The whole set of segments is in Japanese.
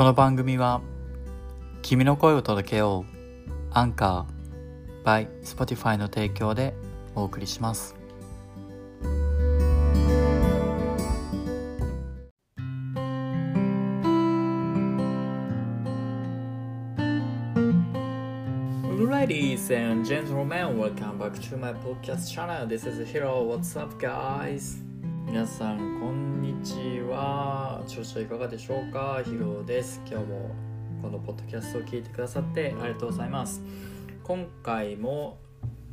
この番組は君の声を届けようアンカー by Spotify の提供でお送りしますレディー s and gentlemen, welcome back to my podcast channel. This is Hiro. What's up, guys? 皆さんこんにちは。調子はいかがでしょうか？ヒロです。今日もこのポッドキャストを聞いてくださってありがとうございます。今回も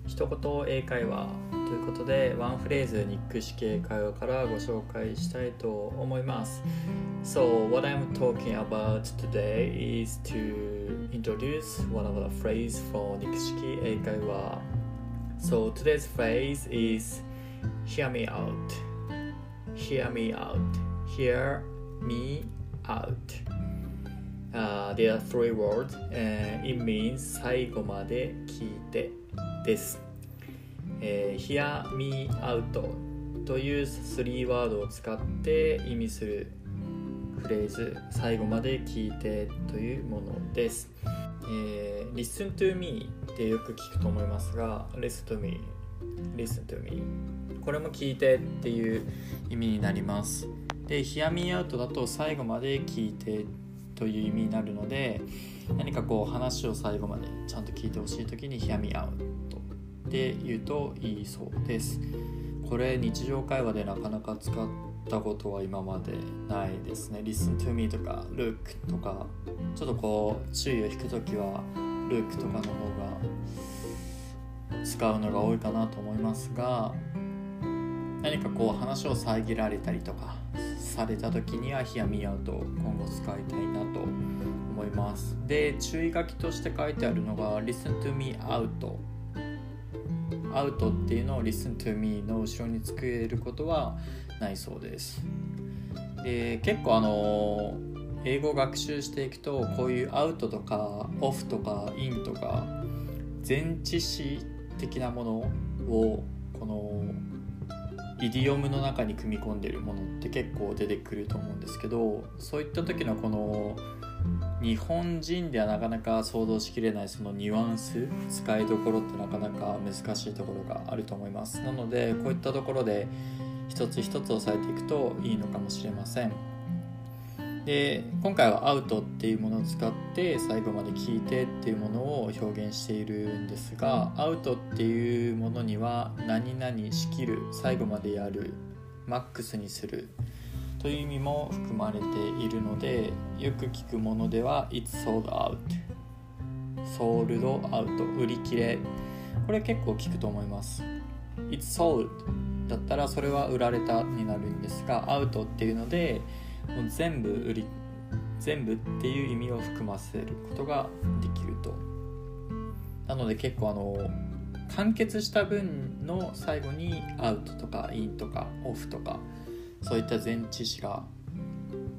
一言英会話ということでワンフレーズニック式英会話からご紹介したいと思います。So what I'm talking about today is to introduce one of the phrase for ニック式英会話。So today's phrase is hear me out. Hear me out hear me out uh, there are three words and it means 最後まで聞いてです、えー、hear me out という3ワードを使って意味するフレーズ最後まで聞いてというものです、えー、listen to me ってよく聞くと思いますが listen to me listen to me これも聞いてっていう意味になります。で Hear me out だと最後まで聞いてという意味になるので何かこう話を最後までちゃんと聞いてほしい時に Hear me out って言うといいそうです。これ日常会話でなかなか使ったことは今までないですね。Listen to me とか Look とかちょっとこう注意を引く時は Look とかの方が使うのが多いかなと思いますが何かこう話を遮られたりとかされた時には「ヒアミアウト」今後使いたいなと思います。で注意書きとして書いてあるのが「Listen to me out」アウトっていうのを Listen to me の後ろにつけることはないそうです。で結構あの英語を学習していくとこういうアウトとかオフとかインとか前置詞的なものをこのイディオムの中に組み込んでるものって結構出てくると思うんですけどそういった時のこの日本人ではなかなか想像しきれないそのニュアンス使いどころってなかなか難しいところがあると思います。なのでこういったところで一つ一つ押さえていくといいのかもしれません。で今回はアウトっていうものを使って最後まで聞いてっていうものを表現しているんですがアウトっていうものには何々しきる最後までやるマックスにするという意味も含まれているのでよく聞くものでは It's sold out ソールドアウト売り切れ。これ結構聞くと思います。It's sold だったらそれは売られたになるんですがアウトっていうのでもう全部売り全部っていう意味を含ませることができると。なので結構あの完結した文の最後にアウトとかインとかオフとかそういった前置詞が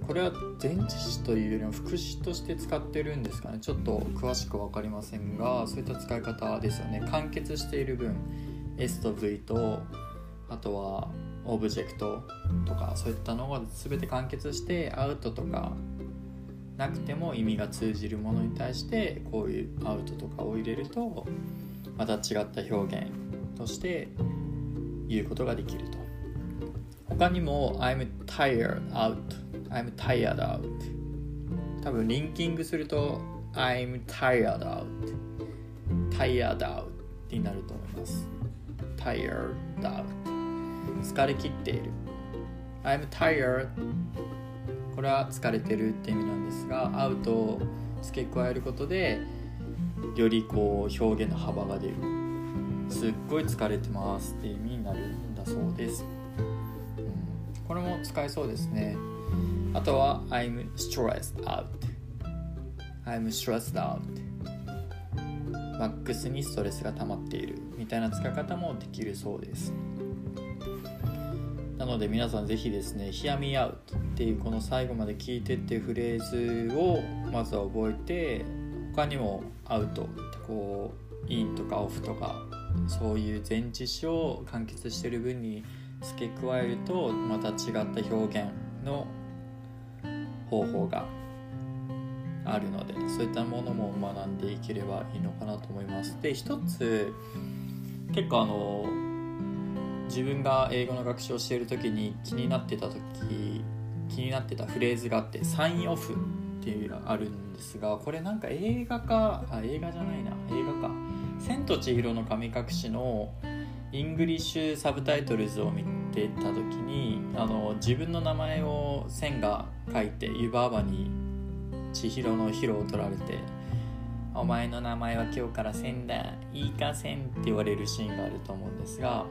これは前置詞というよりも副詞として使ってるんですかね。ちょっと詳しく分かりませんがそういった使い方ですよね。完結している文 S と V とあとはオブジェクトとかそういったのが全て完結してアウトとかなくても意味が通じるものに対してこういうアウトとかを入れるとまた違った表現として言うことができると。他にも I'm tired out. I'm tired out. 多分リンキングすると I'm tired out. Tired out になると思います。Tired out. 疲れ切っている。I'm tired. これは疲れてるって意味なんですがアウトを付け加えることでよりこう表現の幅が出る。すっごい疲れてますって意味になるんだそうです、うん、これも使えそうですね。あとは I'm stressed out. I'm stressed out. マックスにストレスが溜まっている。みたいな使い方もできるそうです。ので皆さんぜひですね「Hear me out」っていうこの最後まで聞いてっていうフレーズをまずは覚えて他にも「アウト」ってこう「イン」とか「オフ」とかそういう前置詞を完結してる分に付け加えるとまた違った表現の方法があるのでそういったものも学んでいければいいのかなと思います。で一つ結構あの自分が英語の学習をしている時に気になってた時気になってたフレーズがあってサインオフっていうのがあるんですがこれなんか映画かあ映画じゃないな。映画か「千と千尋の神隠し」のEnglish subtitles を見てた時にあの自分の名前を千が書いて湯婆婆に千尋のヒロを取られて「お前の名前は今日から千だ。いいか千」って言われるシーンがあると思うんですが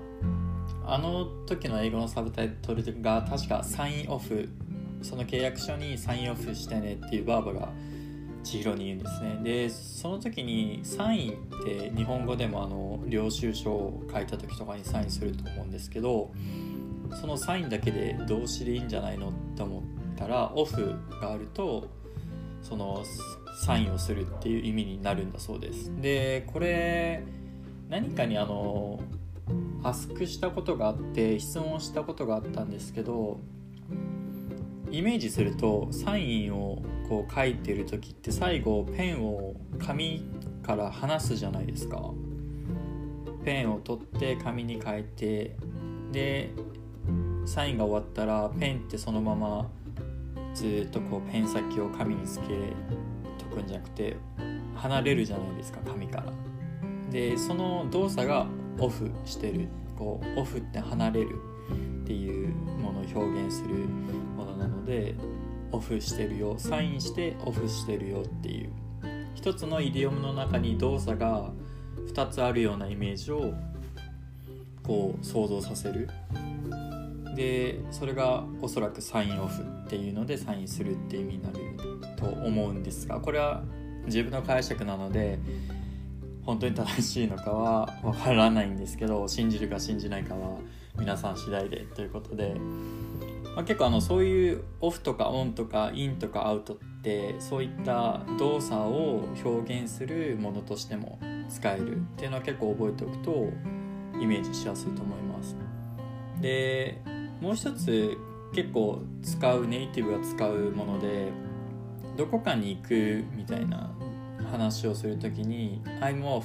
あの時の英語のサブタイトルが確か sign off その契約書に sign off してねって湯婆婆が千尋に言うんですね。でその時にサインって日本語でもあの領収書を書いた時とかにサインすると思うんですけどそのサインだけで動詞でいいんじゃないのって思ったらオフがあるとそのサインをするっていう意味になるんだそうです。でこれ何かにあのアスクしたことがあって質問をしたことがあったんですけどイメージするとサインをこう書いてる時って最後ペンを紙から離すじゃないですか。ペンを取って紙に書いてでサインが終わったらペンってそのままずっとこうペン先を紙につけとくんじゃなくて離れるじゃないですか紙から。でその動作がオフしてるこうオフって離れるっていうものを表現するものなのでオフしてるよサインしてオフしてるよっていう。一つのイディオムの中に動作が2つあるようなイメージをこう想像させる。でそれがおそらくサインオフっていうのでサインするっていう意味になると思うんですがこれは自分の解釈なので本当に正しいのかはわからないんですけど信じるか信じないかは皆さん次第でということで、まあ、結構あのそういうオフとかオンとかインとかアウトってそういった動作を表現するものとしても使えるっていうのは結構覚えておくとイメージしやすいと思います。でもう一つ結構使うネイティブが使うものでどこかに行くみたいな話をする時に「I'm off」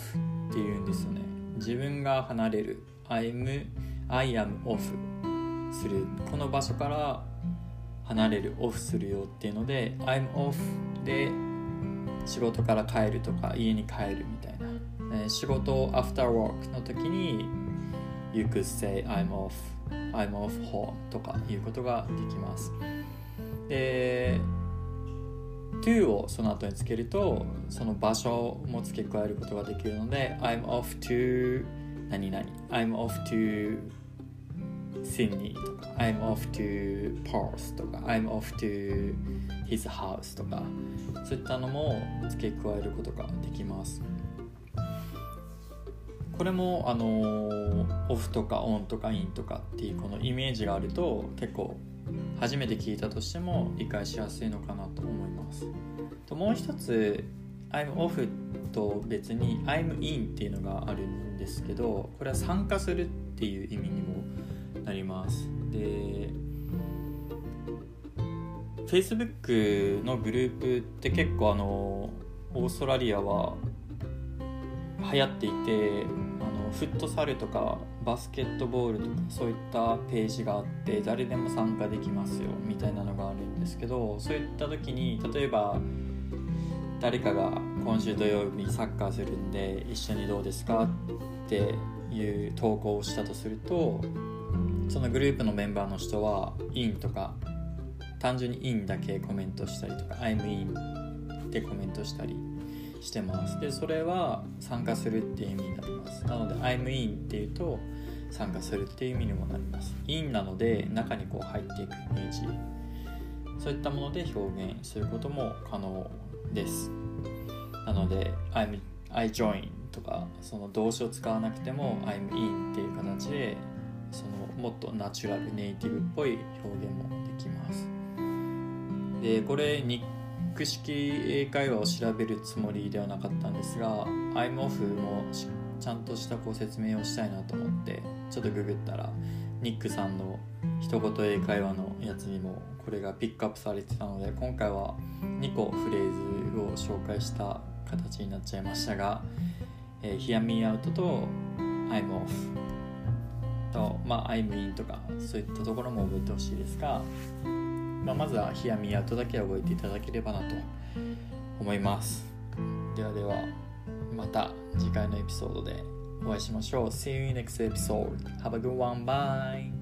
って言うんですよね。自分が離れる「I'm I am off」する。この場所から離れる。オフするよっていうので「I'm off」で仕事から帰るとか家に帰るみたいな。え、仕事 after work の時に You could say I'm off I'm off home とかいうことができます。で to をその後につけるとその場所も付け加えることができるので I'm off to 何々 I'm off to Sydney とか I'm off to Perth とか I'm off to his house とかそういったのも付け加えることができます。これもあのオフとかオンとかインとかっていうこのイメージがあると結構初めて聞いたとしても理解しやすいのかなと思いますともう一つ I'm off と別に I'm in っていうのがあるんですけどこれは参加するっていう意味にもなります。で Facebook のグループって結構あのオーストラリアは流行っていてあのフットサルとかバスケットボールとかそういったページがあって誰でも参加できますよみたいなのがあるんですけどそういった時に例えば誰かが今週土曜日サッカーするんで一緒にどうですかっていう投稿をしたとするとそのグループのメンバーの人は「イン」とか単純に「イン」だけコメントしたりとか「I'm in」ってコメントしたりしてます。でそれは参加するっていう意味になります。なので I'm in っていうと参加するっていう意味にもなります。in なので中にこう入っていくイメージ。そういったもので表現することも可能です。なので I'm, I join とかその動詞を使わなくても I'm in っていう形でそのもっとナチュラルネイティブっぽい表現もできます。でこれ日ク式英会話を調べるつもりではなかったんですが I'm off もちゃんとしたこう説明をしたいなと思ってちょっとググったらニックさんの一言英会話のやつにもこれがピックアップされてたので今回は2個フレーズを紹介した形になっちゃいましたが、えー、Hear Me Out と I'm Off と、まあ、I'm In とかそういったところも覚えてほしいですが、まあ、まずは Hear Me Out だけ覚えていただければなと思います。ではでは。また次回のエピソードでお会いしましょう See you in next episode Have a good one Bye